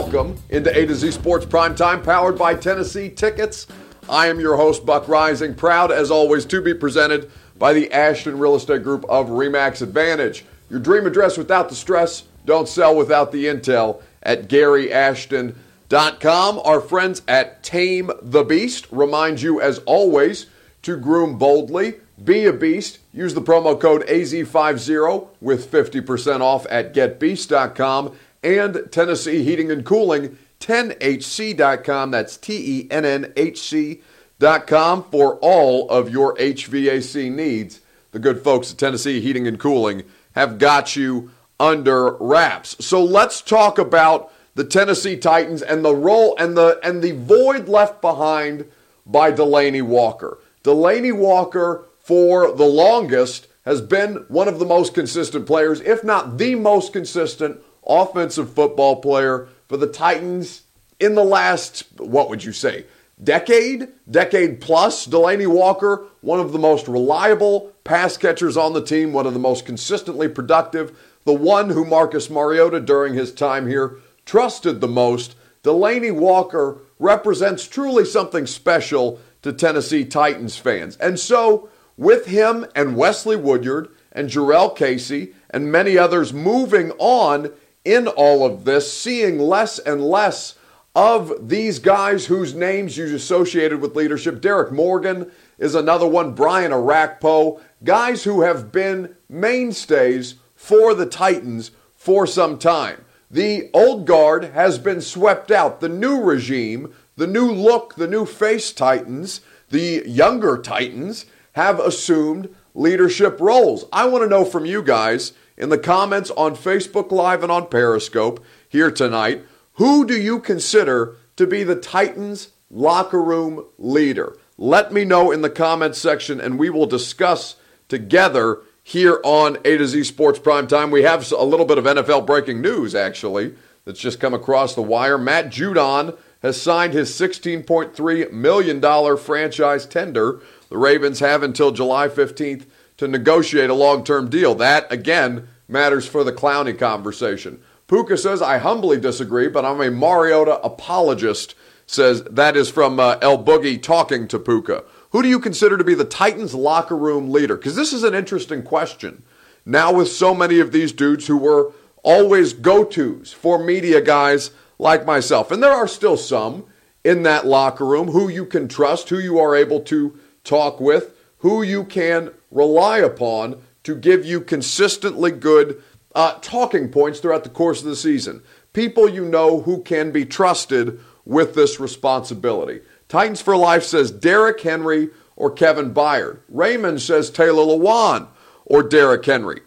welcome into A to Z Sports Primetime, powered by Tennessee Tickets. I am your host, Buck Rising, proud as always to be presented by the Ashton Real Estate Group of Remax Advantage. Your dream address without the stress, don't sell without the intel at GaryAshton.com. Our friends at Tame the Beast remind you, as always, to groom boldly, be a beast. Use the promo code AZ50 with 50% off at GetBeast.com and Tennessee Heating and Cooling, TennHC.com. That's T E N N H C.com for all of your HVAC needs. The good folks at Tennessee Heating and Cooling have got you under wraps. So let's talk about the Tennessee Titans and the role and the and the void left behind by Delanie Walker. Delanie Walker for the longest has been one of the most consistent players, if not the most consistent offensive football player for the Titans in the last, what would you say, decade, decade plus. Delanie Walker, one of the most reliable pass catchers on the team, one of the most consistently productive, the one who Marcus Mariota during his time here trusted the most. Delanie Walker represents truly something special to Tennessee Titans fans. And so, with him and Wesley Woodyard and Jurrell Casey and many others moving on in all of this, seeing less and less of these guys whose names you associated with leadership. Derrick Morgan is another one, Brian Orakpo, guys who have been mainstays for the Titans for some time. The old guard has been swept out. The new regime, the new look, the new face Titans, the younger Titans have assumed leadership roles. I want to know from you guys in the comments on Facebook Live and on Periscope here tonight who do you consider to be the Titans locker room leader? Let me know in the comments section and we will discuss together here on A to Z Sports Prime Time. We have a little bit of NFL breaking news actually that's just come across the wire. Matt Judon has signed his $16.3 million franchise tender. The Ravens have until July 15th to negotiate a long term deal. That, again, matters for the Clowney conversation. Puka says, I humbly disagree, but I'm a Mariota apologist. Says that is from uh, El Boogie talking to Puka. Who do you consider to be the Titans locker room leader? Because this is an interesting question. Now, with so many of these dudes who were always go tos for media guys like myself, and there are still some in that locker room who you can trust, who you are able to talk with, who you can rely upon to give you consistently good uh, talking points throughout the course of the season. People you know who can be trusted with this responsibility. Titans for Life says Derrick Henry or Kevin Byard. Raymond says Taylor Lewan or Derrick Henry.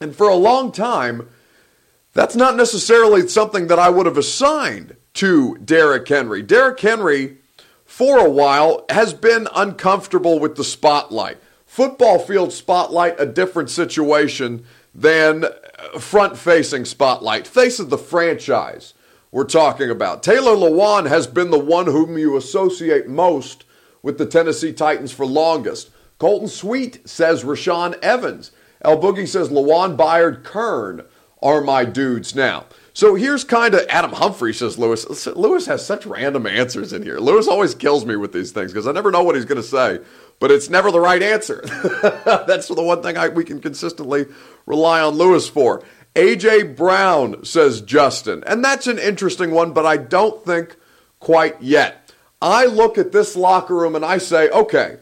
And for a long time, that's not necessarily something that I would have assigned to Derrick Henry. Derrick Henry, for a while, has been uncomfortable with the spotlight. Football field spotlight, a different situation than front facing spotlight. Face of the franchise we're talking about. Taylor Lewan has been the one whom you associate most with the Tennessee Titans for longest. Colton Sweet says Rashaan Evans. El Boogie says Lewan Byard Kern are my dudes now. So here's kind of Adam Humphrey says Lewis. Lewis has such random answers in here. Lewis always kills me with these things because I never know what he's going to say, but it's never the right answer. That's the one thing I, we can consistently rely on Lewis for. AJ Brown says Justin, and that's an interesting one, but I don't think quite yet. I look at this locker room and I say, okay,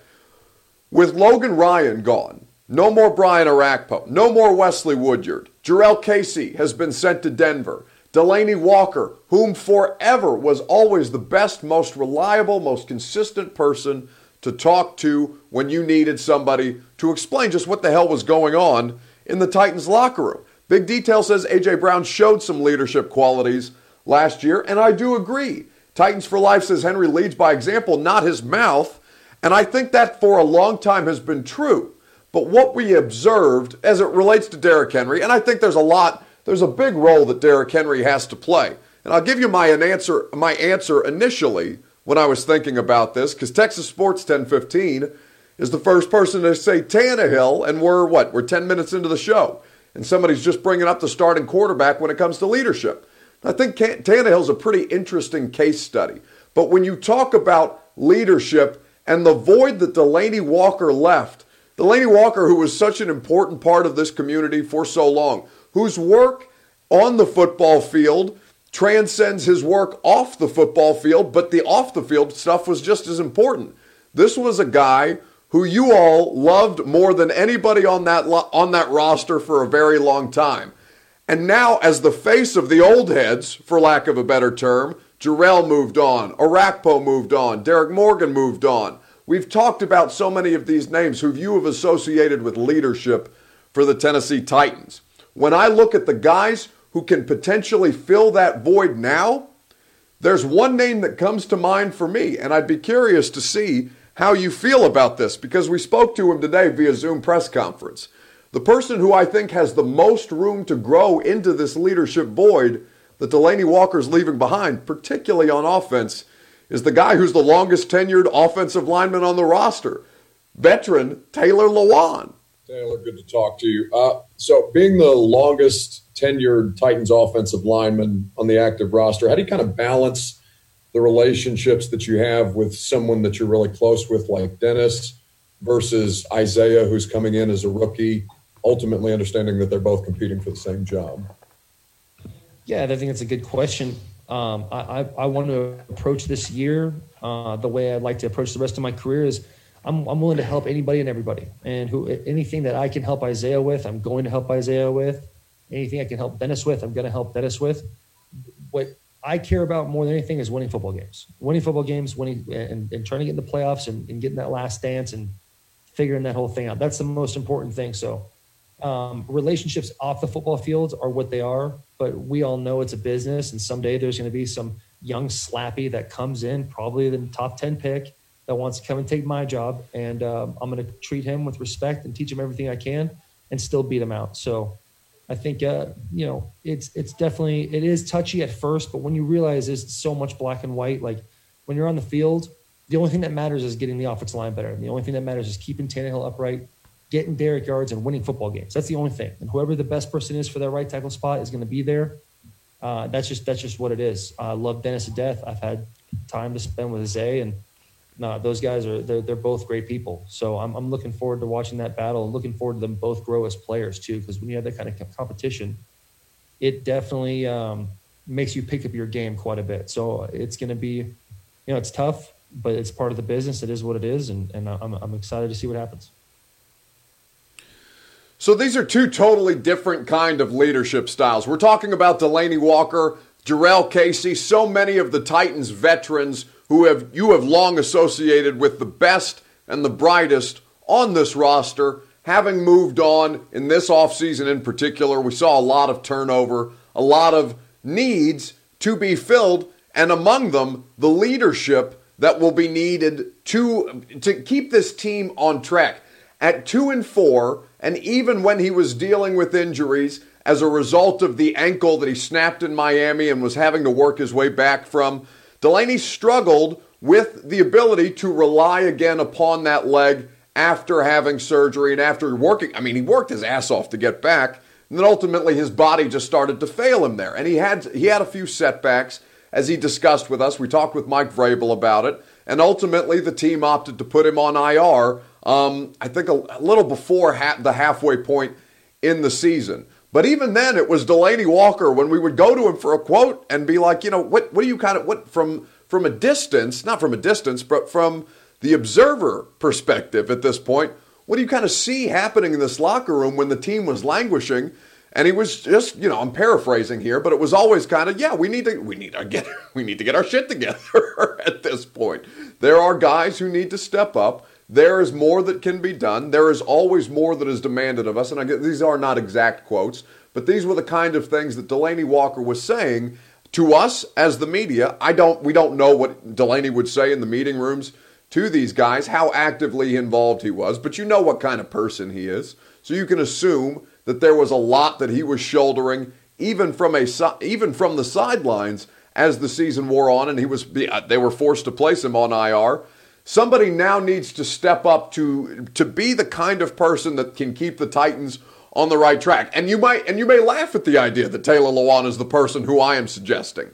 with Logan Ryan gone, no more Brian Orakpo, no more Wesley Woodyard, Jurrell Casey has been sent to Denver. Delanie Walker, whom forever was always the best, most reliable, most consistent person to talk to when you needed somebody to explain just what the hell was going on in the Titans locker room. Big Detail says A.J. Brown showed some leadership qualities last year, and I do agree. Titans for Life says Henry leads by example, not his mouth. And I think that for a long time has been true. But what we observed as it relates to Derrick Henry, and I think there's a lot, there's a big role that Derrick Henry has to play. And I'll give you my answer, my answer initially when I was thinking about this, because Texas Sports 1015 is the first person to say Tannehill, and we're what? We're 10 minutes into the show. And somebody's just bringing up the starting quarterback when it comes to leadership. I think Tannehill's a pretty interesting case study. But when you talk about leadership and the void that Delanie Walker left, Delanie Walker, who was such an important part of this community for so long, whose work on the football field transcends his work off the football field, but the off the field stuff was just as important. This was a guy who you all loved more than anybody on that on that roster for a very long time. And now, as the face of the old heads, for lack of a better term, Jurrell moved on, Orakpo moved on, Derrick Morgan moved on. We've talked about so many of these names who you have associated with leadership for the Tennessee Titans. When I look at the guys who can potentially fill that void now, there's one name that comes to mind for me, and I'd be curious to see how you feel about this because we spoke to him today via Zoom press conference. The person who I think has the most room to grow into this leadership void that Delanie Walker's leaving behind, particularly on offense, is the guy who's the longest tenured offensive lineman on the roster, veteran Taylor Lewan. Taylor, good to talk to you. Uh, so, being the longest tenured Titans offensive lineman on the active roster, how do you kind of balance the relationships that you have with someone that you're really close with, like Dennis, versus Isaiah, who's coming in as a rookie? ultimately understanding that they're both competing for the same job? Yeah, I think it's a good question. Um, I, I, I, want to approach this year uh, the way I'd like to approach the rest of my career is I'm, I'm willing to help anybody and everybody. And who anything that I can help Isaiah with, I'm going to help Isaiah with. Anything I can help Dennis with, I'm going to help Dennis with. What I care about more than anything is winning football games. Winning football games, winning and, and trying to get in the playoffs and, and getting that last dance and figuring that whole thing out. That's the most important thing. So um, relationships off the football fields are what they are, but we all know it's a business, and someday there's going to be some young slappy that comes in, probably the top ten pick, that wants to come and take my job, and um, I'm going to treat him with respect and teach him everything I can, and still beat him out. So, I think uh, you know it's it's definitely it is touchy at first, but when you realize there's so much black and white, like when you're on the field, the only thing that matters is getting the offensive line better. And the only thing that matters is keeping Tannehill upright, getting Derrick yards and winning football games. That's the only thing. And whoever the best person is for that right tackle spot is going to be there. Uh, that's just that's just what it is. I love Dennis to death. I've had time to spend with Zay, and no, those guys are they're, they're both great people. So I'm, I'm looking forward to watching that battle and looking forward to them both grow as players too. Because when you have that kind of competition, it definitely um, makes you pick up your game quite a bit. So it's going to be, you know, it's tough, but it's part of the business. It is what it is, and, and I'm, I'm excited to see what happens. So these are two totally different kind of leadership styles. We're talking about Delanie Walker, Jurrell Casey, so many of the Titans veterans who have you have long associated with the best and the brightest on this roster having moved on in this offseason in particular. We saw a lot of turnover, a lot of needs to be filled, and among them, the leadership that will be needed to to keep this team on track. At 2 and 4, and even when he was dealing with injuries as a result of the ankle that he snapped in Miami and was having to work his way back from, Delanie struggled with the ability to rely again upon that leg after having surgery and after working. I mean, he worked his ass off to get back, and then ultimately his body just started to fail him there. And he had he had a few setbacks as he discussed with us. We talked with Mike Vrabel about it, and ultimately the team opted to put him on IR um, I think a, a little before ha- the halfway point in the season. But even then, it was Delanie Walker when we would go to him for a quote and be like, you know, what what do you kind of what from from a distance, not from a distance, but from the observer perspective at this point, what do you kind of see happening in this locker room when the team was languishing? And he was just, you know, I'm paraphrasing here, but it was always kind of, yeah, we need to we need to get we need to get our shit together at this point. There are guys who need to step up. There is more that can be done. There is always more that is demanded of us. And I get, these are not exact quotes, but these were the kind of things that Delanie Walker was saying to us as the media. I don't, we don't know what Delanie would say in the meeting rooms to these guys, how actively involved he was, but you know what kind of person he is. So you can assume that there was a lot that he was shouldering, even from a even from the sidelines as the season wore on, and he was uh, they were forced to place him on IR. Somebody now needs to step up to to be the kind of person that can keep the Titans on the right track. And you might and you may laugh at the idea that Taylor Lewan is the person who I am suggesting.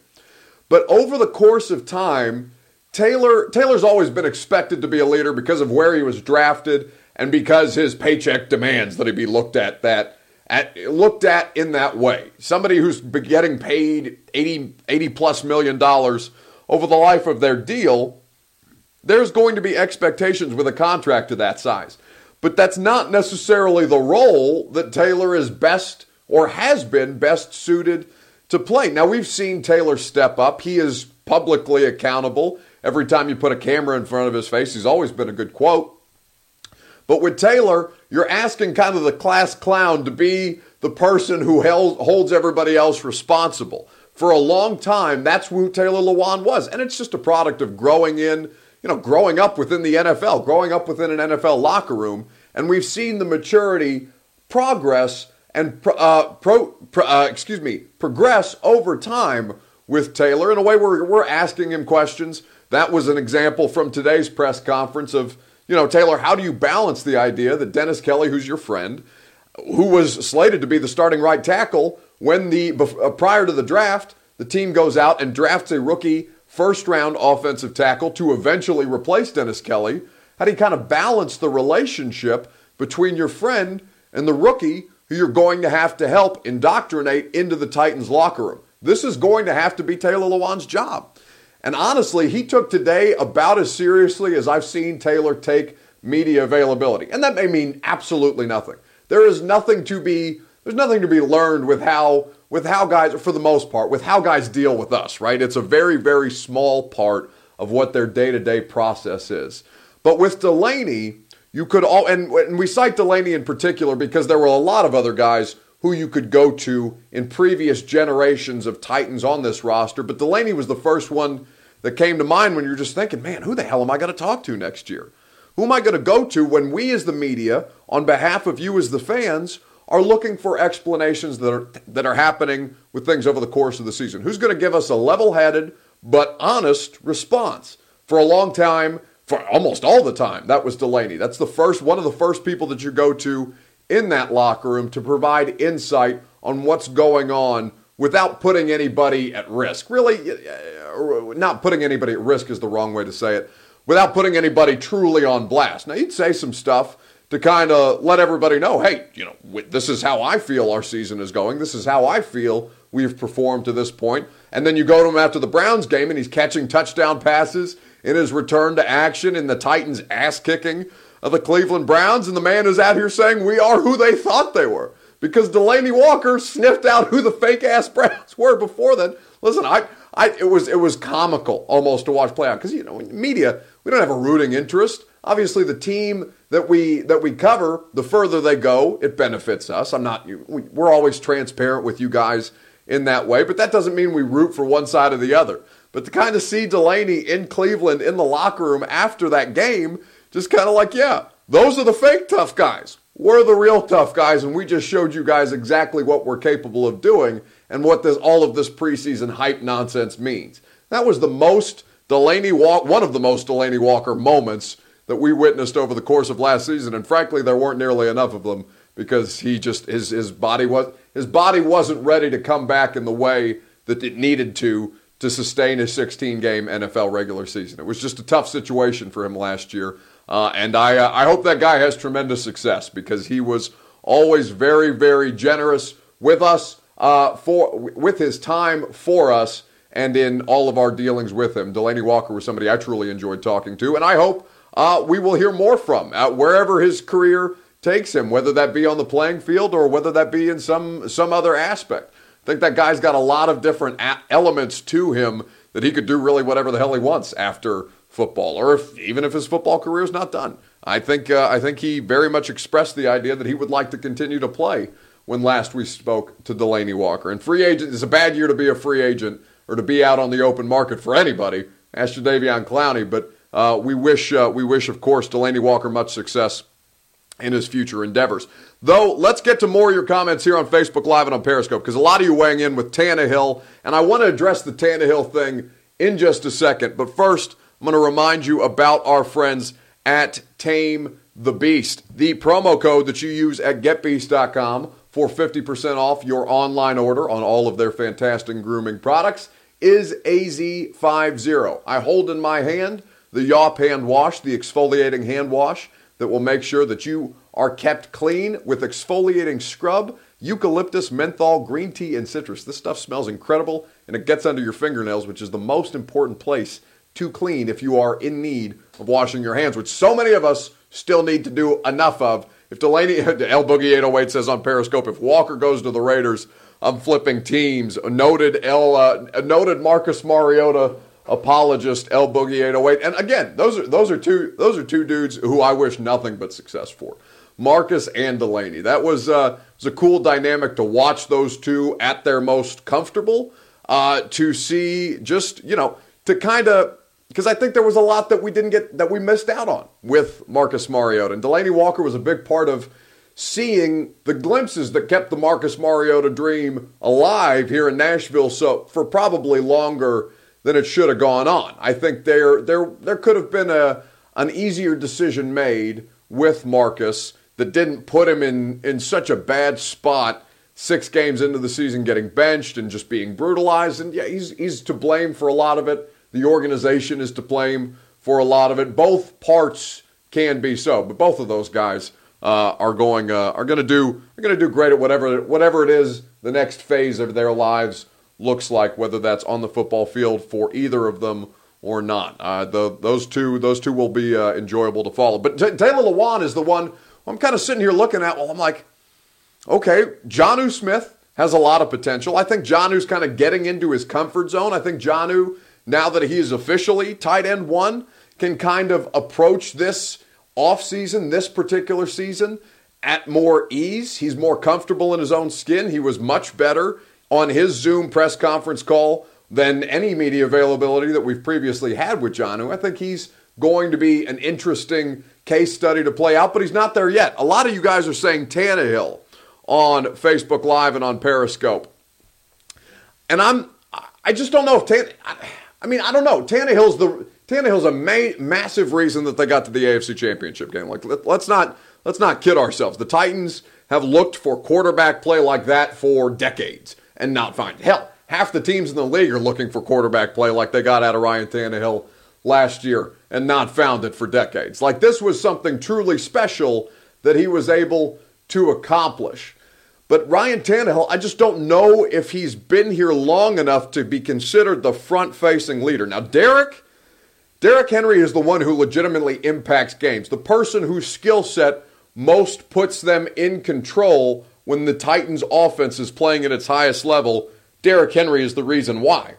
But over the course of time, Taylor Taylor's always been expected to be a leader because of where he was drafted and because his paycheck demands that he be looked at that at, looked at in that way. Somebody who's getting paid 80, 80 plus million dollars over the life of their deal, there's going to be expectations with a contract of that size. But that's not necessarily the role that Taylor is best or has been best suited to play. Now, we've seen Taylor step up. He is publicly accountable. Every time you put a camera in front of his face, he's always been a good quote. But with Taylor, you're asking kind of the class clown to be the person who holds everybody else responsible. For a long time, that's who Taylor Lewan was. And it's just a product of growing in, you know, growing up within the NFL, growing up within an NFL locker room. And we've seen the maturity progress and, uh, pro, pro, uh, excuse me, progress over time with Taylor in a way where we're asking him questions. That was an example from today's press conference of, you know, Taylor, how do you balance the idea that Dennis Kelly, who's your friend, who was slated to be the starting right tackle when the uh, prior to the draft, the team goes out and drafts a rookie first round offensive tackle to eventually replace Dennis Kelly. How do you kind of balance the relationship between your friend and the rookie who you're going to have to help indoctrinate into the Titans locker room? This is going to have to be Taylor Lewan's job. And honestly, he took today about as seriously as I've seen Taylor take media availability. And that may mean absolutely nothing. There is nothing to be there's nothing to be learned with how with how guys for the most part with how guys deal with us, right? It's a very very small part of what their day-to-day process is. But with Delanie, you could all and, and we cite Delanie in particular because there were a lot of other guys who you could go to in previous generations of Titans on this roster, but Delanie was the first one that came to mind when you're just thinking, man, who the hell am I going to talk to next year? Who am I going to go to when we, as the media, on behalf of you as the fans, are looking for explanations that are that are happening with things over the course of the season? Who's going to give us a level-headed but honest response? For a long time, for almost all the time, that was Delanie. That's the first one of the first people that you go to in that locker room to provide insight on what's going on without putting anybody at risk. Really, uh, not putting anybody at risk is the wrong way to say it. Without putting anybody truly on blast. Now, you'd say some stuff to kind of let everybody know, hey, you know, this is how I feel our season is going. This is how I feel we've performed to this point. And then you go to him after the Browns game and he's catching touchdown passes in his return to action in the Titans' ass kicking of the Cleveland Browns. And the man is out here saying we are who they thought they were because Delanie Walker sniffed out who the fake ass Browns were before then. Listen, I, I, it was it was comical almost to watch play out because you know in media we don't have a rooting interest. Obviously, the team that we that we cover, the further they go, it benefits us. I'm not we're always transparent with you guys in that way, but that doesn't mean we root for one side or the other. But to kind of see Delanie in Cleveland in the locker room after that game, just kind of like, yeah, those are the fake tough guys. We're the real tough guys, and we just showed you guys exactly what we're capable of doing and what this all of this preseason hype nonsense means. That was the most Delanie Walk, one of the most Delanie Walker moments that we witnessed over the course of last season, and frankly, there weren't nearly enough of them because he just his his body was his body wasn't ready to come back in the way that it needed to to sustain a 16 game NFL regular season. It was just a tough situation for him last year. Uh, and I, uh, I hope that guy has tremendous success because he was always very, very generous with us, uh, for with his time for us, and in all of our dealings with him. Delanie Walker was somebody I truly enjoyed talking to, and I hope uh, we will hear more from wherever his career takes him, whether that be on the playing field or whether that be in some some other aspect. I think that guy's got a lot of different a- elements to him that he could do really whatever the hell he wants after football, or if, even if his football career is not done. I think uh, I think he very much expressed the idea that he would like to continue to play when last we spoke to Delanie Walker. And free agent is a bad year to be a free agent or to be out on the open market for anybody. Ask Jadeveon Clowney, but uh, we wish uh, we wish, of course, Delanie Walker much success in his future endeavors. Though, let's get to more of your comments here on Facebook Live and on Periscope because a lot of you weighing in with Tannehill, and I want to address the Tannehill thing in just a second. But first, I'm going to remind you about our friends at Tame the Beast. The promo code that you use at getbeast.com for 50% off your online order on all of their fantastic grooming products is AZ50. I hold in my hand the Yawp hand wash, the exfoliating hand wash that will make sure that you are kept clean with exfoliating scrub, eucalyptus, menthol, green tea, and citrus. This stuff smells incredible and it gets under your fingernails, which is the most important place to clean if you are in need of washing your hands, which so many of us still need to do enough of. If Delanie, L Boogie 808 says on Periscope, if Walker goes to the Raiders, I'm flipping teams. Noted L, uh, noted Marcus Mariota apologist L Boogie 808. And again, those are those are two those are two dudes who I wish nothing but success for. Marcus and Delanie. That was uh, was a cool dynamic to watch those two at their most comfortable. Uh, to see just you know to kind of because I think there was a lot that we didn't get that we missed out on with Marcus Mariota and Delanie Walker was a big part of seeing the glimpses that kept the Marcus Mariota dream alive here in Nashville so for probably longer than it should have gone on. I think there there there could have been a an easier decision made with Marcus that didn't put him in in such a bad spot 6 games into the season getting benched and just being brutalized and yeah he's he's to blame for a lot of it the organization is to blame for a lot of it. Both parts can be so, but both of those guys uh, are going uh, are going to do are going to do great at whatever whatever it is the next phase of their lives looks like, whether that's on the football field for either of them or not. Uh, the, those two those two will be uh, enjoyable to follow. But T- Taylor Lewan is the one I'm kind of sitting here looking at. Well, I'm like, okay, Jonnu Smith has a lot of potential. I think Jonnu's kind of getting into his comfort zone. I think Jonnu now that he is officially tight end one, can kind of approach this offseason, this particular season, at more ease. He's more comfortable in his own skin. He was much better on his Zoom press conference call than any media availability that we've previously had with Jonnu. I think he's going to be an interesting case study to play out, but he's not there yet. A lot of you guys are saying Tannehill on Facebook Live and on Periscope. And I'm I just don't know if Tannehill I mean, I don't know. Tannehill's the Tannehill's a ma- massive reason that they got to the AFC Championship game. Like, let, let's not let's not kid ourselves. The Titans have looked for quarterback play like that for decades and not find it. Hell, half the teams in the league are looking for quarterback play like they got out of Ryan Tannehill last year and not found it for decades. Like this was something truly special that he was able to accomplish. But Ryan Tannehill, I just don't know if he's been here long enough to be considered the front facing leader. Now, Derek, Derrick Henry is the one who legitimately impacts games, the person whose skill set most puts them in control when the Titans' offense is playing at its highest level. Derrick Henry is the reason why.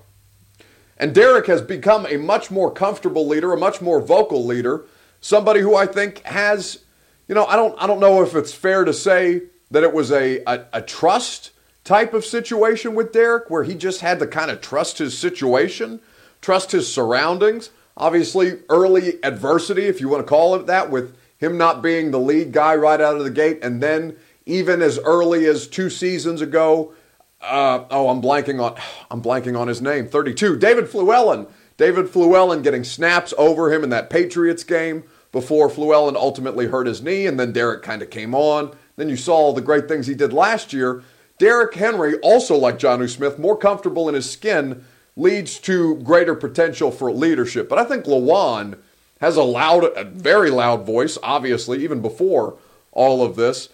And Derrick has become a much more comfortable leader, a much more vocal leader, somebody who I think has, you know, I don't I don't know if it's fair to say that it was a, a, a trust type of situation with Derrick where he just had to kind of trust his situation, trust his surroundings. Obviously, early adversity, if you want to call it that, with him not being the lead guy right out of the gate. And then, even as early as two seasons ago, uh, oh, I'm blanking on I'm blanking on his name. 32, David Fluellen. David Fluellen getting snaps over him in that Patriots game before Fluellen ultimately hurt his knee, and then Derrick kind of came on. Then you saw all the great things he did last year. Derrick Henry, also like Jonnu Smith, more comfortable in his skin, leads to greater potential for leadership. But I think Lewan has a loud, a very loud voice, obviously, even before all of this.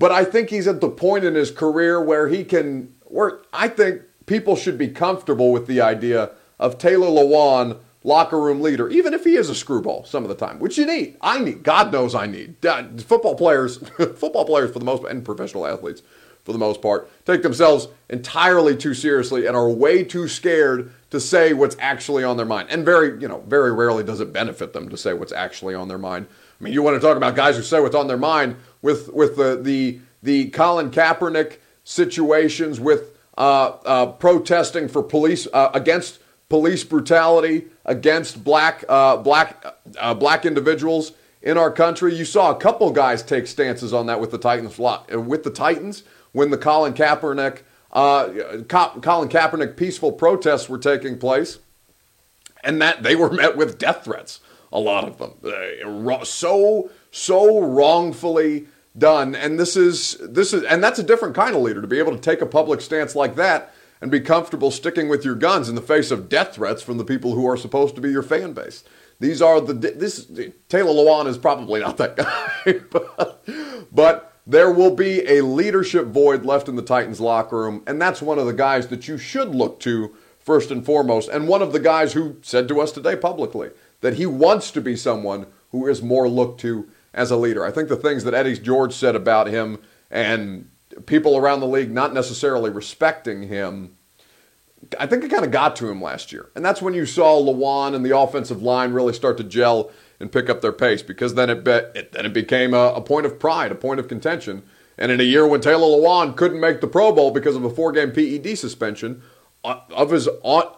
But I think he's at the point in his career where he can, where I think people should be comfortable with the idea of Taylor Lewan locker room leader, even if he is a screwball some of the time, which you need. I need. God knows I need. Football players, football players for the most, and professional athletes for the most part, take themselves entirely too seriously and are way too scared to say what's actually on their mind. And very, you know, very rarely does it benefit them to say what's actually on their mind. I mean, you want to talk about guys who say what's on their mind with with the the the Colin Kaepernick situations with uh, uh, protesting for police uh, against police brutality against black uh, black uh, black individuals in our country. You saw a couple guys take stances on that with the Titans with the Titans when the Colin Kaepernick uh, Colin Kaepernick peaceful protests were taking place, and that they were met with death threats A lot of them. So, so wrongfully done. And this is, this is, and that's a different kind of leader to be able to take a public stance like that and be comfortable sticking with your guns in the face of death threats from the people who are supposed to be your fan base. These are the, this, Taylor Lewan is probably not that guy, but, but there will be a leadership void left in the Titans locker room. And that's one of the guys that you should look to first and foremost. And one of the guys who said to us today publicly that he wants to be someone who is more looked to as a leader. I think the things that Eddie George said about him and people around the league not necessarily respecting him, I think it kind of got to him last year. And that's when you saw Lewan and the offensive line really start to gel and pick up their pace because then it, be, it then it became a, a point of pride, a point of contention. And in a year when Taylor Lewan couldn't make the Pro Bowl because of a four-game PED suspension, uh, of his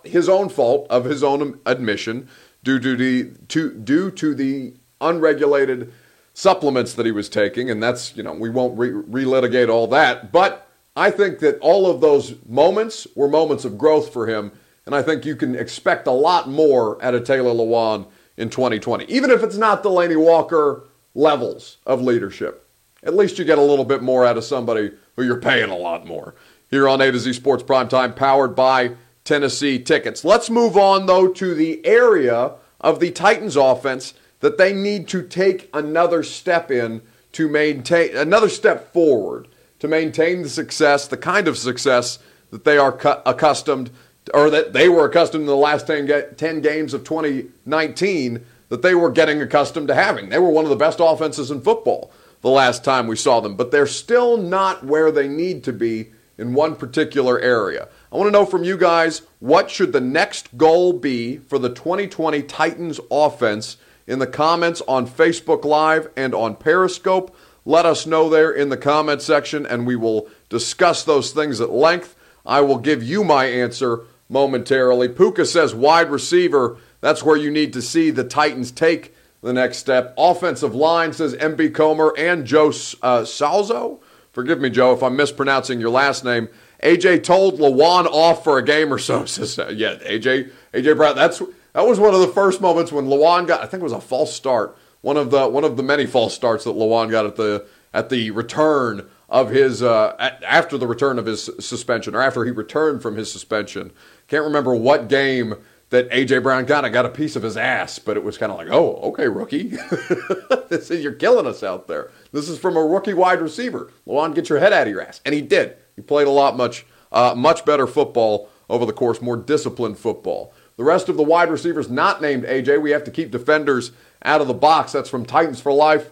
his own fault, of his own admission, due to the to due to the unregulated supplements that he was taking, and that's you know we won't re- relitigate all that, but I think that all of those moments were moments of growth for him, and I think you can expect a lot more out of Taylor Lewan in 2020, even if it's not Delanie Walker levels of leadership. At least you get a little bit more out of somebody who you're paying a lot more. Here on A to Z Sports Primetime, powered by Tennessee Tickets. Let's move on though to the area of the Titans offense that they need to take another step in to maintain another step forward to maintain the success, the kind of success that they are cu- accustomed or that they were accustomed in the last 10, ga- 10 games of 2019 that they were getting accustomed to having. They were one of the best offenses in football the last time we saw them, but they're still not where they need to be in one particular area. I want to know from you guys what should the next goal be for the 2020 Titans offense in the comments on Facebook Live and on Periscope. Let us know there in the comment section, and we will discuss those things at length. I will give you my answer momentarily. Puka says wide receiver. That's where you need to see the Titans take the next step. Offensive line says MB Comer and Joe uh, Salzo. Forgive me, Joe, if I'm mispronouncing your last name. AJ told Lewan off for a game or so. Says, uh, yeah, AJ, AJ Brown. That's that was one of the first moments when Lewan got, I think it was a false start. One of the one of the many false starts that Lewan got at the at the return of his uh, after the return of his suspension or after he returned from his suspension. Can't remember what game that AJ Brown got. I got a piece of his ass, but it was kind of like, oh, okay, rookie, this is, you're killing us out there. This is from a rookie wide receiver. Lewan, get your head out of your ass, and he did. He played a lot much uh, much better football over the course, more disciplined football. The rest of the wide receivers not named AJ, we have to keep defenders out of the box. That's from Titans for Life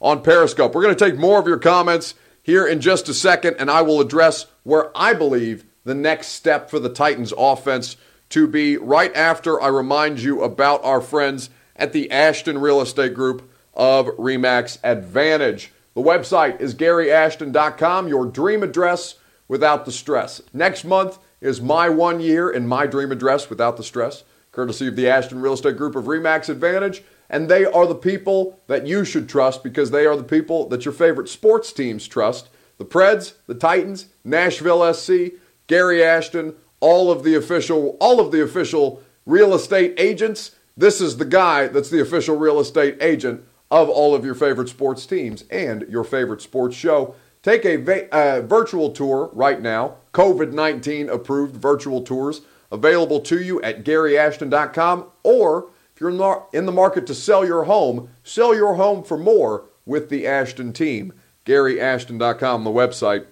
on Periscope. We're going to take more of your comments here in just a second, and I will address where I believe the next step for the Titans offense to be right after I remind you about our friends at the Ashton Real Estate Group of Remax Advantage. The website is GaryAshton.com, your dream address without the stress. Next month, is my one year in my dream address without the stress, courtesy of the Ashton Real Estate Group of Remax Advantage. And they are the people that you should trust because they are the people that your favorite sports teams trust. The Preds, the Titans, Nashville SC, Gary Ashton, all of the official, all of the official real estate agents. This is the guy that's the official real estate agent of all of your favorite sports teams and your favorite sports show. Take a va- uh, virtual tour right now COVID 19 approved virtual tours available to you at GaryAshton.com. Or if you're in the market to sell your home, sell your home for more with the Ashton team. GaryAshton.com, the website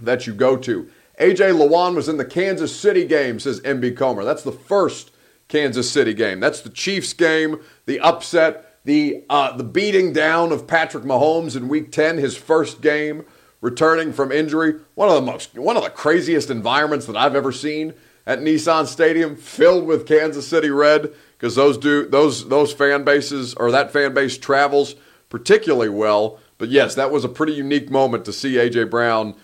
that you go to. AJ Lewan was in the Kansas City game, says MB Comer. That's the first Kansas City game. That's the Chiefs game, the upset, the uh, the beating down of Patrick Mahomes in Week 10, his first game returning from injury. One of the most, one of the craziest environments that I've ever seen at Nissan Stadium, filled with Kansas City red, because those do those those fan bases or that fan base travels particularly well. But yes, that was a pretty unique moment to see AJ Brown.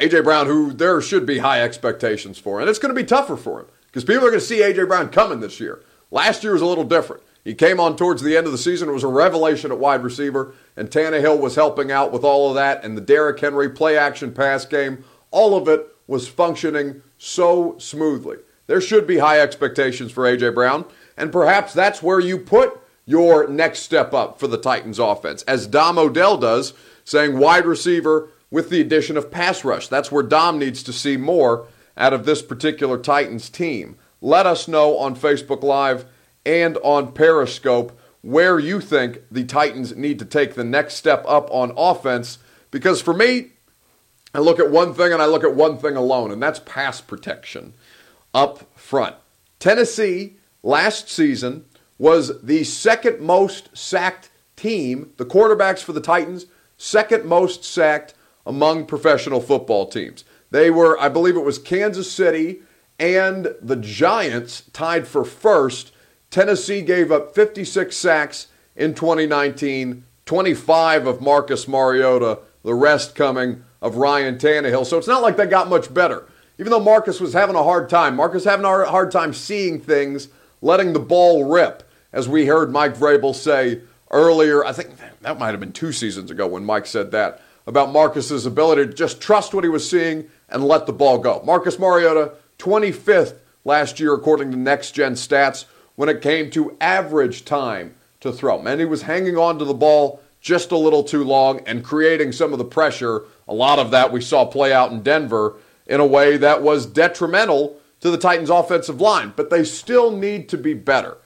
AJ Brown, who there should be high expectations for, and it's going to be tougher for him because people are going to see AJ Brown coming this year. Last year was a little different. He came on towards the end of the season. It was a revelation at wide receiver, and Tannehill was helping out with all of that, and the Derrick Henry play action pass game. All of it was functioning so smoothly. There should be high expectations for A.J. Brown, and perhaps that's where you put your next step up for the Titans offense? As Dom Odell does, saying wide receiver with the addition of pass rush. That's where Dom needs to see more out of this particular Titans team. Let us know on Facebook Live and on Periscope where you think the Titans need to take the next step up on offense. Because for me, I look at one thing and I look at one thing alone, and that's pass protection up front. Tennessee last season was the second most sacked team, the quarterbacks for the Titans, second most sacked among professional football teams. They were, I believe it was Kansas City and the Giants tied for first. Tennessee gave up 56 sacks in 2019, 25 of Marcus Mariota, the rest coming of Ryan Tannehill. So it's not like they got much better. Even though Marcus was having a hard time, Marcus having a hard time seeing things, letting the ball rip, as we heard Mike Vrabel say earlier. I think that might have been two seasons ago when Mike said that about Marcus's ability to just trust what he was seeing and let the ball go. Marcus Mariota, 25th last year according to Next Gen Stats when it came to average time to throw. And he was hanging on to the ball just a little too long and creating some of the pressure. A lot of that we saw play out in Denver in a way that was detrimental to the Titans' offensive line, but they still need to be better.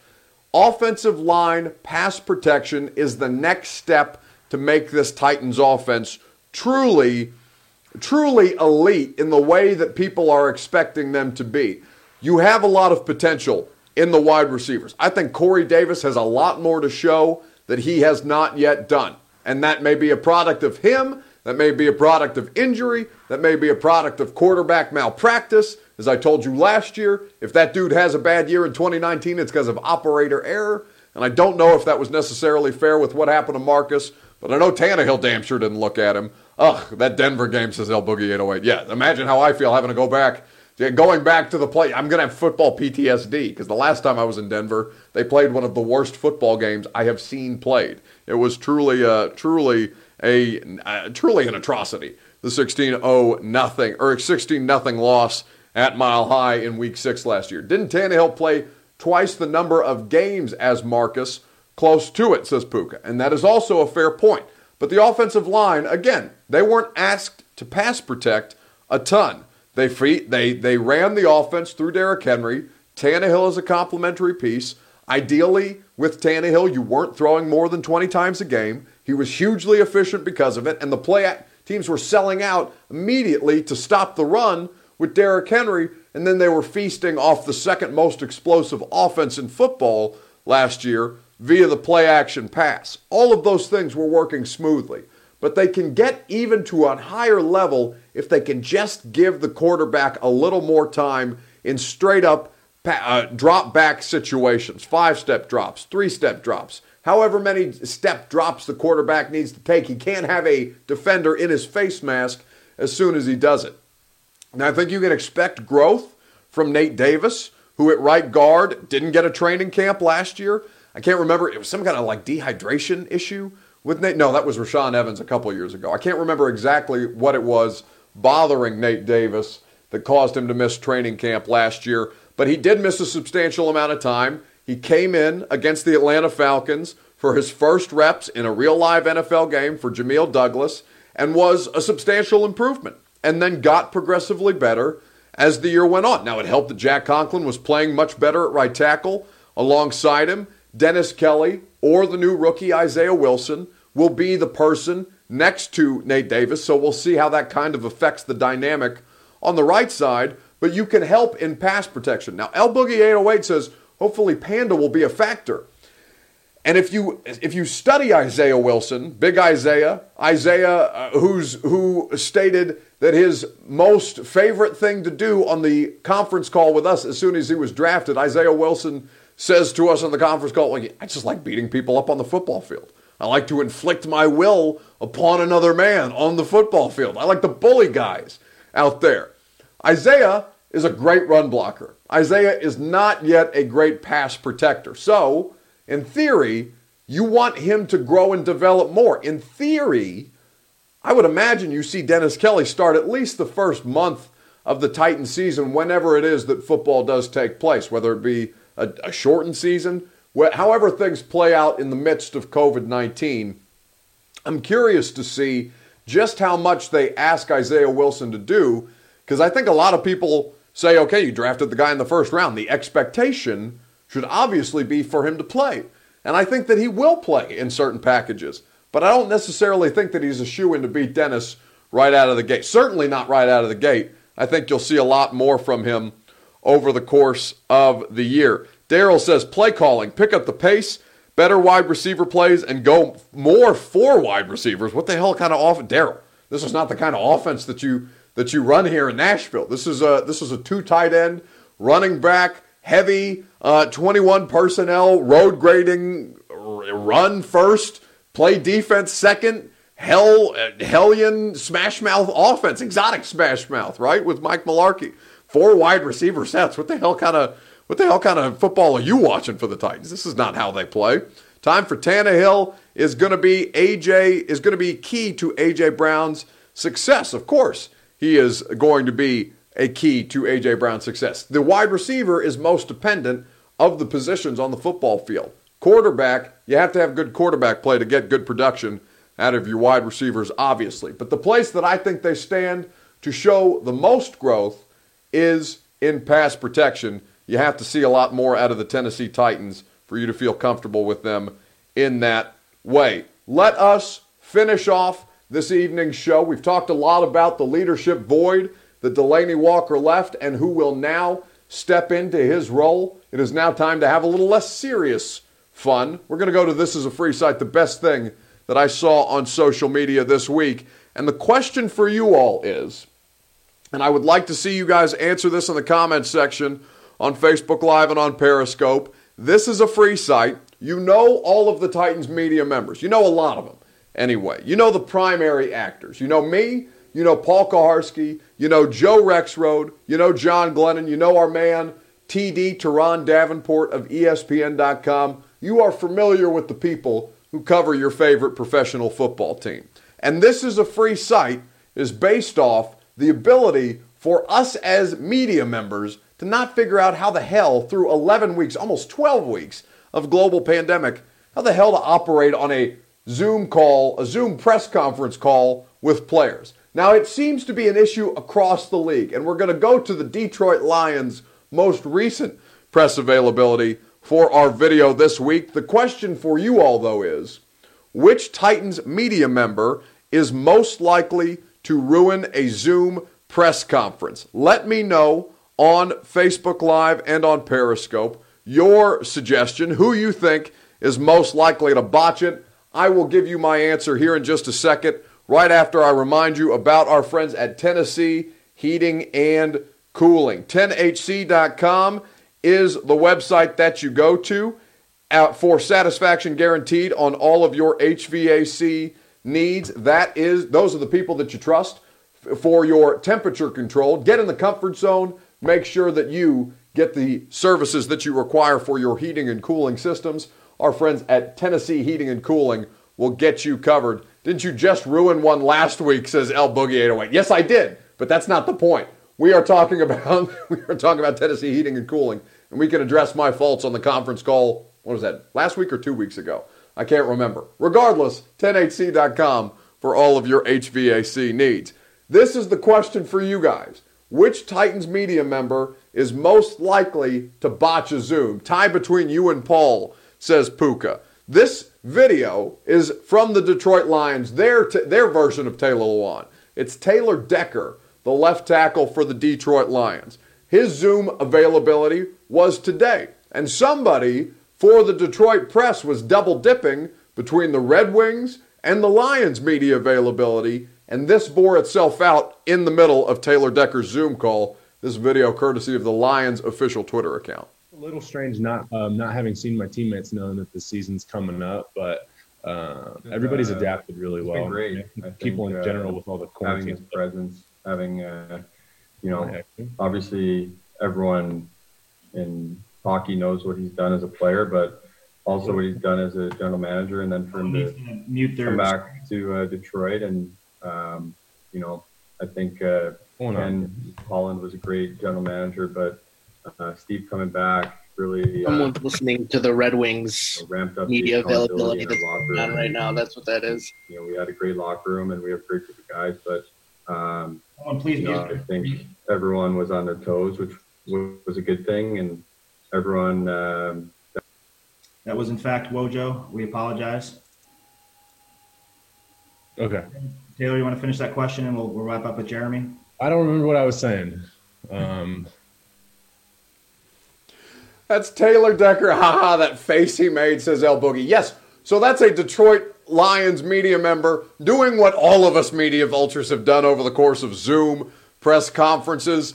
Offensive line pass protection is the next step to make this Titans offense truly, truly elite in the way that people are expecting them to be. You have a lot of potential in the wide receivers. I think Corey Davis has a lot more to show that he has not yet done. And that may be a product of him, that may be a product of injury, that may be a product of quarterback malpractice. As I told you last year, if that dude has a bad year in 2019, it's because of operator error. And I don't know if that was necessarily fair with what happened to Marcus, but I know Tannehill damn sure didn't look at him. Ugh, that Denver game says El Boogie 808. Yeah, imagine how I feel having to go back Going back to the play, I'm going to have football PTSD because the last time I was in Denver, they played one of the worst football games I have seen played. It was truly, uh, truly a, uh, truly an atrocity. The 16-0 nothing or 16 nothing loss at Mile High in Week Six last year. Didn't Tannehill play twice the number of games as Marcus? Close to it, says Puka, and that is also a fair point. But the offensive line, again, they weren't asked to pass protect a ton. They free, they they ran the offense through Derrick Henry. Tannehill is a complementary piece. Ideally, with Tannehill, you weren't throwing more than 20 times a game. He was hugely efficient because of it, and the play teams were selling out immediately to stop the run with Derrick Henry, and then they were feasting off the second most explosive offense in football last year via the play action pass. All of those things were working smoothly but they can get even to a higher level if they can just give the quarterback a little more time in straight up uh, drop back situations five step drops, three step drops, however many step drops the quarterback needs to take. He can't have a defender in his face mask as soon as he does it. Now, I think you can expect growth from Nate Davis, who at right guard didn't get a training camp last year. I can't remember, it was some kind of like dehydration issue with Nate. No, that was Rashaan Evans a couple years ago. I can't remember exactly what it was bothering Nate Davis that caused him to miss training camp last year, but he did miss a substantial amount of time. He came in against the Atlanta Falcons for his first reps in a real live NFL game for Jamil Douglas and was a substantial improvement and then got progressively better as the year went on. Now, it helped that Jack Conklin was playing much better at right tackle alongside him. Dennis Kelly or the new rookie Isaiah Wilson will be the person next to Nate Davis. So we'll see how that kind of affects the dynamic on the right side. But you can help in pass protection. Now, El Boogie 808 says hopefully Panda will be a factor. And if you if you study Isaiah Wilson, Big Isaiah, Isaiah uh, who's who stated that his most favorite thing to do on the conference call with us as soon as he was drafted, Isaiah Wilson says to us on the conference call, I just like beating people up on the football field. I like to inflict my will upon another man on the football field. I like to bully guys out there. Isaiah is a great run blocker. Isaiah is not yet a great pass protector. So, in theory, you want him to grow and develop more. In theory, I would imagine you see Dennis Kelly start at least the first month of the Titan season, whenever it is that football does take place, whether it be a, a shortened season however things play out in the midst of COVID 19, I'm curious to see just how much they ask Isaiah Wilson to do because I think a lot of people say, okay, you drafted the guy in the first round. The expectation should obviously be for him to play. And I think that he will play in certain packages. But I don't necessarily think that he's a shoe in to beat Dennis right out of the gate. Certainly not right out of the gate. I think you'll see a lot more from him over the course of the year. Daryl says play calling, pick up the pace, better wide receiver plays, and go more for wide receivers. What the hell kind of offense, Daryl? This is not the kind of offense that you that you run here in Nashville. This is a this is a two tight end running back heavy uh, 21 personnel road grading run first play defense second hell hellion smash mouth offense exotic smash mouth right with Mike Mularkey four wide receiver sets what the hell kind of what the hell kind of football are you watching for the Titans this is not how they play time for Tannehill is going to be AJ is going to be key to AJ Brown's success of course he is going to be a key to A.J. Brown's success. The wide receiver is most dependent of the positions on the football field. Quarterback, you have to have good quarterback play to get good production out of your wide receivers, obviously. But the place that I think they stand to show the most growth is in pass protection. You have to see a lot more out of the Tennessee Titans for you to feel comfortable with them in that way. Let us finish off this evening's show. We've talked a lot about the leadership void that Delanie Walker left and who will now step into his role. It is now time to have a little less serious fun. We're going to go to This is a Free Site, the best thing that I saw on social media this week. And the question for you all is, and I would like to see you guys answer this in the comments section on Facebook Live and on Periscope. This is a free site. You know all of the Titans media members. You know a lot of them anyway. You know the primary actors. You know me, you know Paul Kuharsky, you know Joe Rexrode, you know John Glennon, you know our man TD Turron Davenport of ESPN.com. You are familiar with the people who cover your favorite professional football team. And this is a free site is based off the ability for us as media members to not figure out how the hell through 11 weeks, almost 12 weeks of global pandemic, how the hell to operate on a Zoom call, a Zoom press conference call with players. Now, it seems to be an issue across the league, and we're going to go to the Detroit Lions' most recent press availability for our video this week. The question for you all, though, is which Titans media member is most likely to ruin a Zoom press conference? Let me know on Facebook Live and on Periscope your suggestion, who you think is most likely to botch it I will give you my answer here in just a second, right after I remind you about our friends at Tennessee Heating and Cooling. 10hc.com is the website that you go to uh, for satisfaction guaranteed on all of your HVAC needs. That is, those are the people that you trust for your temperature control. Get in the comfort zone. Make sure that you get the services that you require for your heating and cooling systems. Our friends at Tennessee Heating and Cooling will get you covered. Didn't you just ruin one last week, says El Boogie 808. Yes, I did, but that's not the point. We are talking about we are talking about Tennessee Heating and Cooling, and we can address my faults on the conference call. What was that? Last week or two weeks ago? I can't remember. Regardless, 10hc.com for all of your HVAC needs. This is the question for you guys. Which Titans media member is most likely to botch a Zoom? Tie between you and Paul says Puka. This video is from the Detroit Lions, their, t- their version of Taylor Lewan. It's Taylor Decker, the left tackle for the Detroit Lions. His Zoom availability was today. And somebody for the Detroit press was double dipping between the Red Wings and the Lions media availability. And this bore itself out in the middle of Taylor Decker's Zoom call. This video courtesy of the Lions official Twitter account a little strange not um, not having seen my teammates knowing that the season's coming up, but uh, everybody's uh, adapted really well. great. People think, in general uh, with all the quarantine having his presence, having uh, you know, obviously everyone in hockey knows what he's done as a player, but also what he's done as a general manager, and then for him to come back to uh, Detroit, and um, you know, I think uh, Ken Holland was a great general manager, but uh, Steve coming back really uh, someone's listening to the Red Wings ramped up media availability that's going on right now. That's what that is. You know, we had a great locker room and we have a great group of guys, but um, oh, please, you know, I think everyone was on their toes, which was a good thing, and everyone. Um, that was in fact Wojo. We apologize. Okay. Taylor, you want to finish that question and we'll, we'll wrap up with Jeremy? I don't remember what I was saying. Um, that's Taylor Decker. Haha, that face he made, says El Boogie. Yes, so that's a Detroit Lions media member doing what all of us media vultures have done over the course of Zoom press conferences.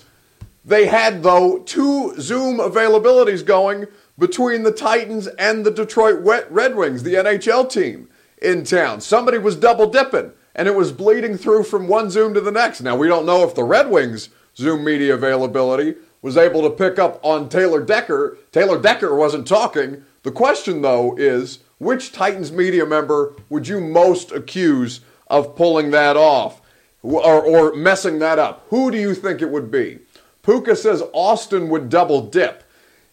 They had, though, two Zoom availabilities going between the Titans and the Detroit Red Wings, the NHL team in town. Somebody was double dipping, and it was bleeding through from one Zoom to the next. Now, we don't know if the Red Wings Zoom media availability was able to pick up on Taylor Decker. Taylor Decker wasn't talking. The question, though, is which Titans media member would you most accuse of pulling that off or, or messing that up? Who do you think it would be? Puka says Austin would double dip.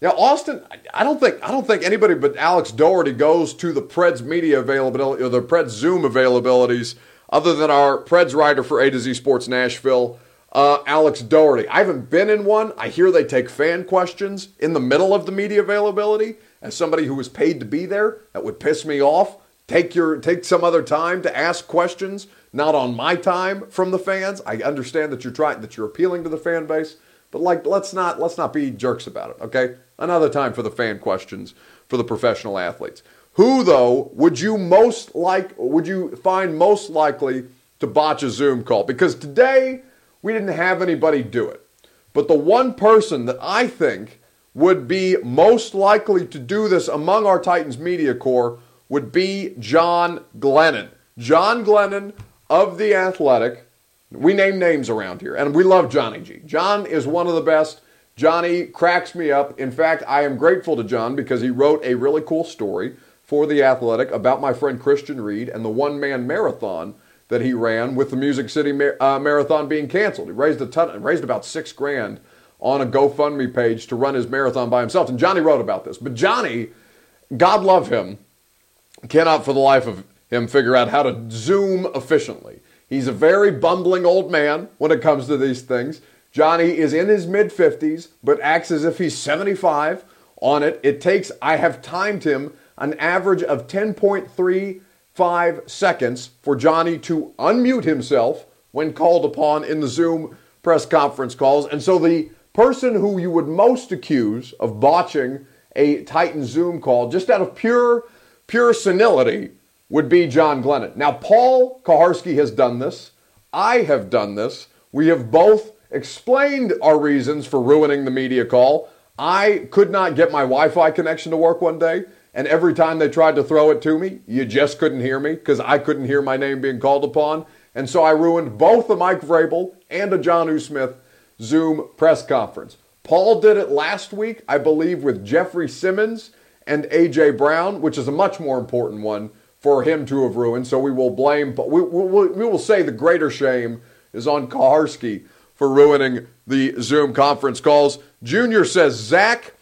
Yeah, Austin. I don't think I don't think anybody but Alex Doherty goes to the Preds media availability or the Preds Zoom availabilities, other than our Preds writer for A to Z Sports Nashville, uh, Alex Doherty. I haven't been in one. I hear they take fan questions in the middle of the media availability. As somebody who was paid to be there, that would piss me off. Take your take some other time to ask questions, not on my time from the fans. I understand that you're trying that you're appealing to the fan base, but like let's not let's not be jerks about it, okay? Another time for the fan questions for the professional athletes. Who though would you most like would you find most likely to botch a Zoom call? Because today we didn't have anybody do it. But the one person that I think would be most likely to do this among our Titans media corps would be John Glennon. John Glennon of The Athletic. We name names around here, and we love Johnny G. John is one of the best. Johnny cracks me up. In fact, I am grateful to John because he wrote a really cool story for The Athletic about my friend Christian Reed and the one man marathon that he ran with the Music City uh, Marathon being canceled. He raised a ton, raised about six grand on a GoFundMe page to run his marathon by himself. And Johnny wrote about this. But Johnny, God love him, cannot for the life of him figure out how to Zoom efficiently. He's a very bumbling old man when it comes to these things. Johnny is in his mid 50s, but acts as if he's 75 on it. It takes, I have timed him an average of 10.35 seconds for Johnny to unmute himself when called upon in the Zoom press conference calls. And so the person who you would most accuse of botching a Titan Zoom call just out of pure, pure senility would be John Glennon. Now, Paul Kuharsky has done this. I have done this. We have both explained our reasons for ruining the media call. I could not get my Wi Fi connection to work one day, and every time they tried to throw it to me, you just couldn't hear me because I couldn't hear my name being called upon. And so I ruined both a Mike Vrabel and a Jonnu Smith Zoom press conference. Paul did it last week, I believe, with Jeffrey Simmons and A.J. Brown, which is a much more important one for him to have ruined. So we will blame, but we, we, we will say the greater shame is on Kuharsky for ruining the Zoom conference calls. Junior says, Zach,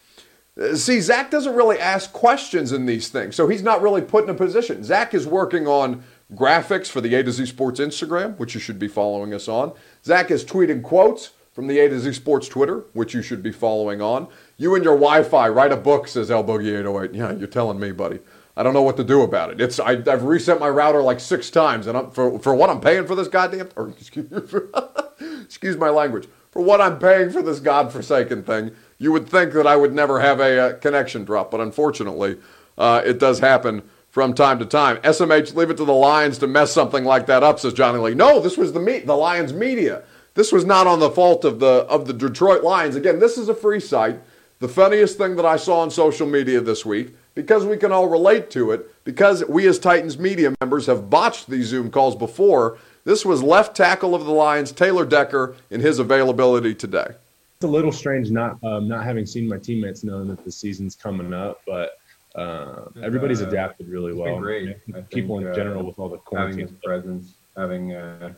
see, Zach doesn't really ask questions in these things, so he's not really put in a position. Zach is working on graphics for the A to Z Sports Instagram, which you should be following us on. Zach is tweeting quotes from the A to Z Sports Twitter, which you should be following on. You and your Wi-Fi, write a book, says El Boogie 808. Yeah, you're telling me, buddy. I don't know what to do about it. It's I, have reset my router like six times, and I'm, for for what I'm paying for this goddamn or excuse, excuse my language for what I'm paying for this godforsaken thing. You would think that I would never have a, uh, connection drop, but unfortunately, uh, it does happen from time to time. SMH, leave it to the Lions to mess something like that up, says Johnny Lee. No, this was the me- the Lions media. This was not on the fault of the of the Detroit Lions. Again, this is a free site. The funniest thing that I saw on social media this week because we can all relate to it, because we as Titans media members have botched these Zoom calls before, this was left tackle of the Lions, Taylor Decker, in his availability today. It's a little strange not um, not having seen my teammates knowing that the season's coming up, but uh, everybody's uh, adapted really well. Great. People think, in general uh, with all the quarantine having his presence, having uh,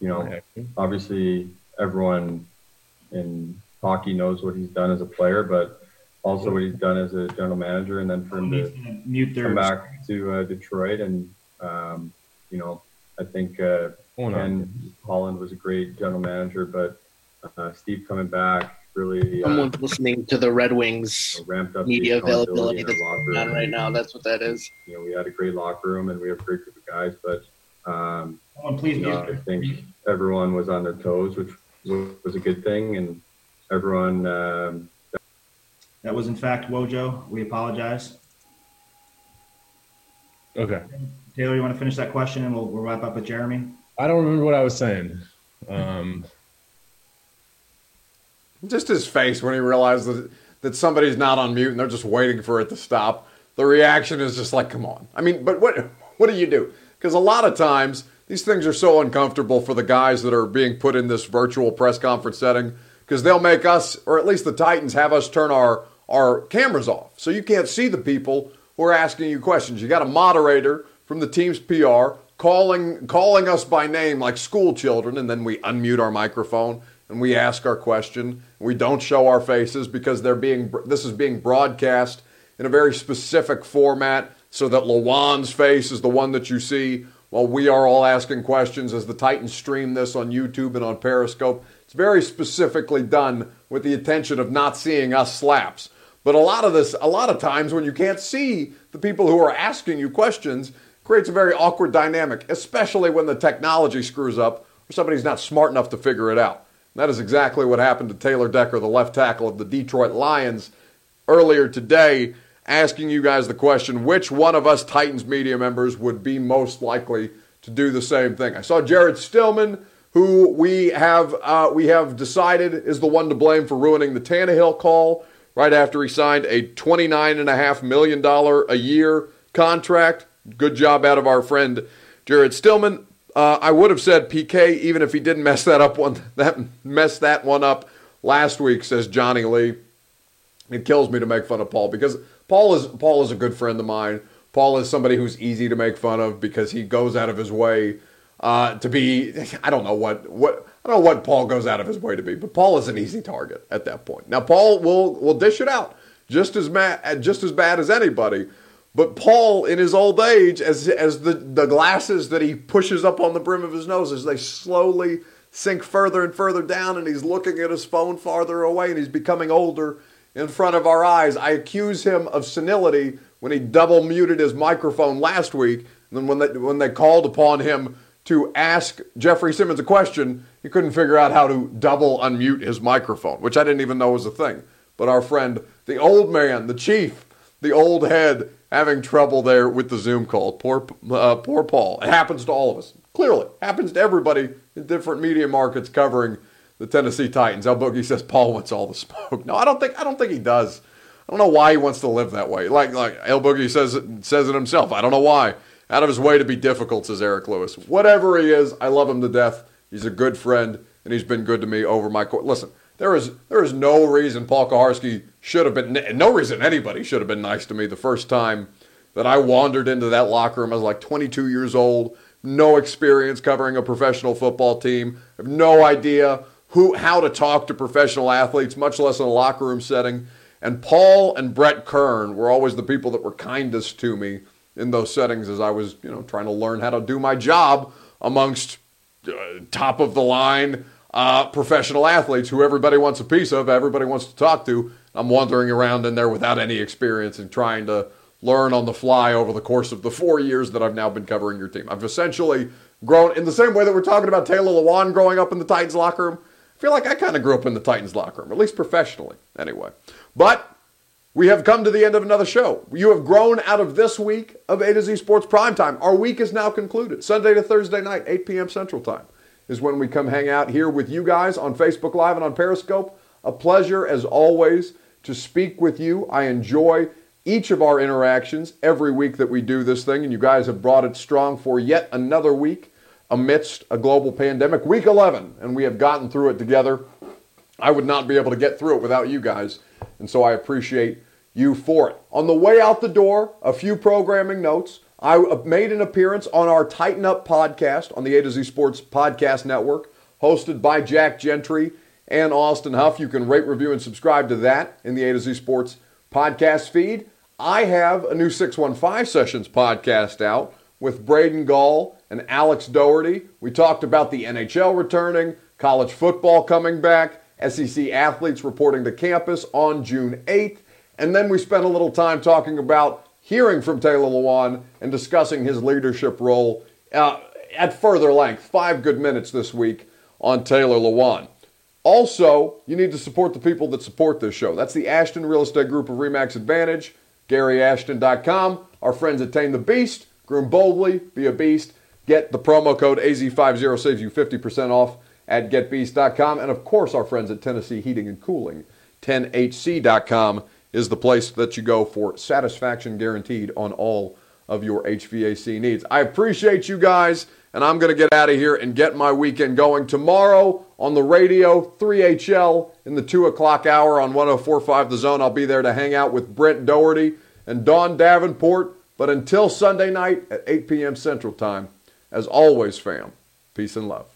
you know, obviously everyone in hockey knows what he's done as a player, but also what he's done as a general manager, and then for him to mute their come back to uh, Detroit, and um, you know, I think uh, Ken Holland was a great general manager, but uh, Steve coming back really uh, Someone's listening to the Red Wings ramped up media availability that's going on right now. That's what that is. You know, we had a great locker room, and we have a great group of guys, but um, Someone please you know. I think everyone was on their toes, which was, was a good thing, and everyone. Um, That was in fact Wojo. We apologize. Okay. Taylor, you want to finish that question and we'll, we'll wrap up with Jeremy? I don't remember what I was saying. Um, Just his face when he realized that, that somebody's not on mute and they're just waiting for it to stop. The reaction is just like, come on. I mean, but what what do you do? Because a lot of times these things are so uncomfortable for the guys that are being put in this virtual press conference setting because they'll make us, or at least the Titans, have us turn our our cameras off so you can't see the people who are asking you questions. You got a moderator from the team's PR calling calling us by name like school children, and then we unmute our microphone and we ask our question. We don't show our faces because they're being this is being broadcast in a very specific format so that Lewan's face is the one that you see while we are all asking questions as the Titans stream this on YouTube and on Periscope. It's very specifically done with the intention of not seeing us slaps. But a lot of this, a lot of times when you can't see the people who are asking you questions, creates a very awkward dynamic, especially when the technology screws up or somebody's not smart enough to figure it out. That is exactly what happened to Taylor Decker, the left tackle of the Detroit Lions, earlier today, asking you guys the question which one of us Titans media members would be most likely to do the same thing. I saw Jared Stillman, who we have uh, we have decided is the one to blame for ruining the Tannehill call right after he signed a $29.5 million a year contract. Good job out of our friend Jared Stillman. Uh, I would have said PK even if he didn't mess that up one that mess that one up last week, says Johnny Lee. It kills me to make fun of Paul because Paul is Paul is a good friend of mine. Paul is somebody who's easy to make fun of because he goes out of his way uh, to be. I don't know what what I don't know what Paul goes out of his way to be, but Paul is an easy target at that point. Now Paul will will dish it out just as mad, just as bad as anybody. But Paul, in his old age, as as the the glasses that he pushes up on the brim of his nose, as they slowly sink further and further down, and he's looking at his phone farther away, and he's becoming older in front of our eyes. I accuse him of senility when he double muted his microphone last week. And then when they, when they called upon him to ask Jeffrey Simmons a question, he couldn't figure out how to double unmute his microphone, which I didn't even know was a thing. But our friend, the old man, the chief, the old head, having trouble there with the Zoom call. Poor, uh, poor Paul. It happens to all of us. Clearly, happens to everybody in different media markets covering the Tennessee Titans. El Boogie says Paul wants all the smoke. No, I don't think I don't think he does. I don't know why he wants to live that way. Like like El Boogie says it, says it himself. I don't know why. Out of his way to be difficult, says Eric Lewis. Whatever he is, I love him to death. He's a good friend, and he's been good to me over my court. Listen, there is there is no reason Paul Kuharsky should have been no reason anybody should have been nice to me the first time that I wandered into that locker room. I was like 22 years old, no experience covering a professional football team, have no idea who how to talk to professional athletes, much less in a locker room setting. And Paul and Brett Kern were always the people that were kindest to me in those settings as I was, you know, trying to learn how to do my job amongst uh, top of the line uh, professional athletes who everybody wants a piece of, everybody wants to talk to. I'm wandering around in there without any experience and trying to learn on the fly over the course of the four years that I've now been covering your team. I've essentially grown in the same way that we're talking about Taylor Lewan growing up in the Titans locker room. I feel like I kind of grew up in the Titans locker room, at least professionally, anyway. But we have come to the end of another show. You have grown out of this week of A to Z Sports Primetime. Our week is now concluded. Sunday to Thursday night, 8 p.m. Central Time, is when we come hang out here with you guys on Facebook Live and on Periscope. A pleasure, as always, to speak with you. I enjoy each of our interactions every week that we do this thing, and you guys have brought it strong for yet another week amidst a global pandemic. Week 11, and we have gotten through it together. I would not be able to get through it without you guys, and so I appreciate you for it. On the way out the door, a few programming notes. I uh, made an appearance on our Tighten Up podcast on the A to Z Sports Podcast Network, hosted by Jack Gentry and Austin Huff. You can rate, review, and subscribe to that in the A to Z Sports podcast feed. I have a new 615 Sessions podcast out with Braden Gall and Alex Doherty. We talked about the NHL returning, college football coming back, SEC athletes reporting to campus on June 8th, and then we spent a little time talking about hearing from Taylor Lewan and discussing his leadership role uh, at further length. Five good minutes this week on Taylor Lewan. Also, you need to support the people that support this show. That's the Ashton Real Estate Group of Remax Advantage, GaryAshton.com, our friends at Tame the Beast, Groom Boldly, Be a Beast. Get the promo code AZ50 saves you 50% off at GetBeast.com. And of course, our friends at Tennessee Heating and Cooling, 10HC.com is the place that you go for satisfaction guaranteed on all of your HVAC needs. I appreciate you guys, and I'm going to get out of here and get my weekend going. Tomorrow on the radio, 3HL in the 2 o'clock hour on 1045 The Zone. I'll be there to hang out with Brent Doherty and Don Davenport. But until Sunday night at 8 p.m. Central Time, as always, fam, peace and love.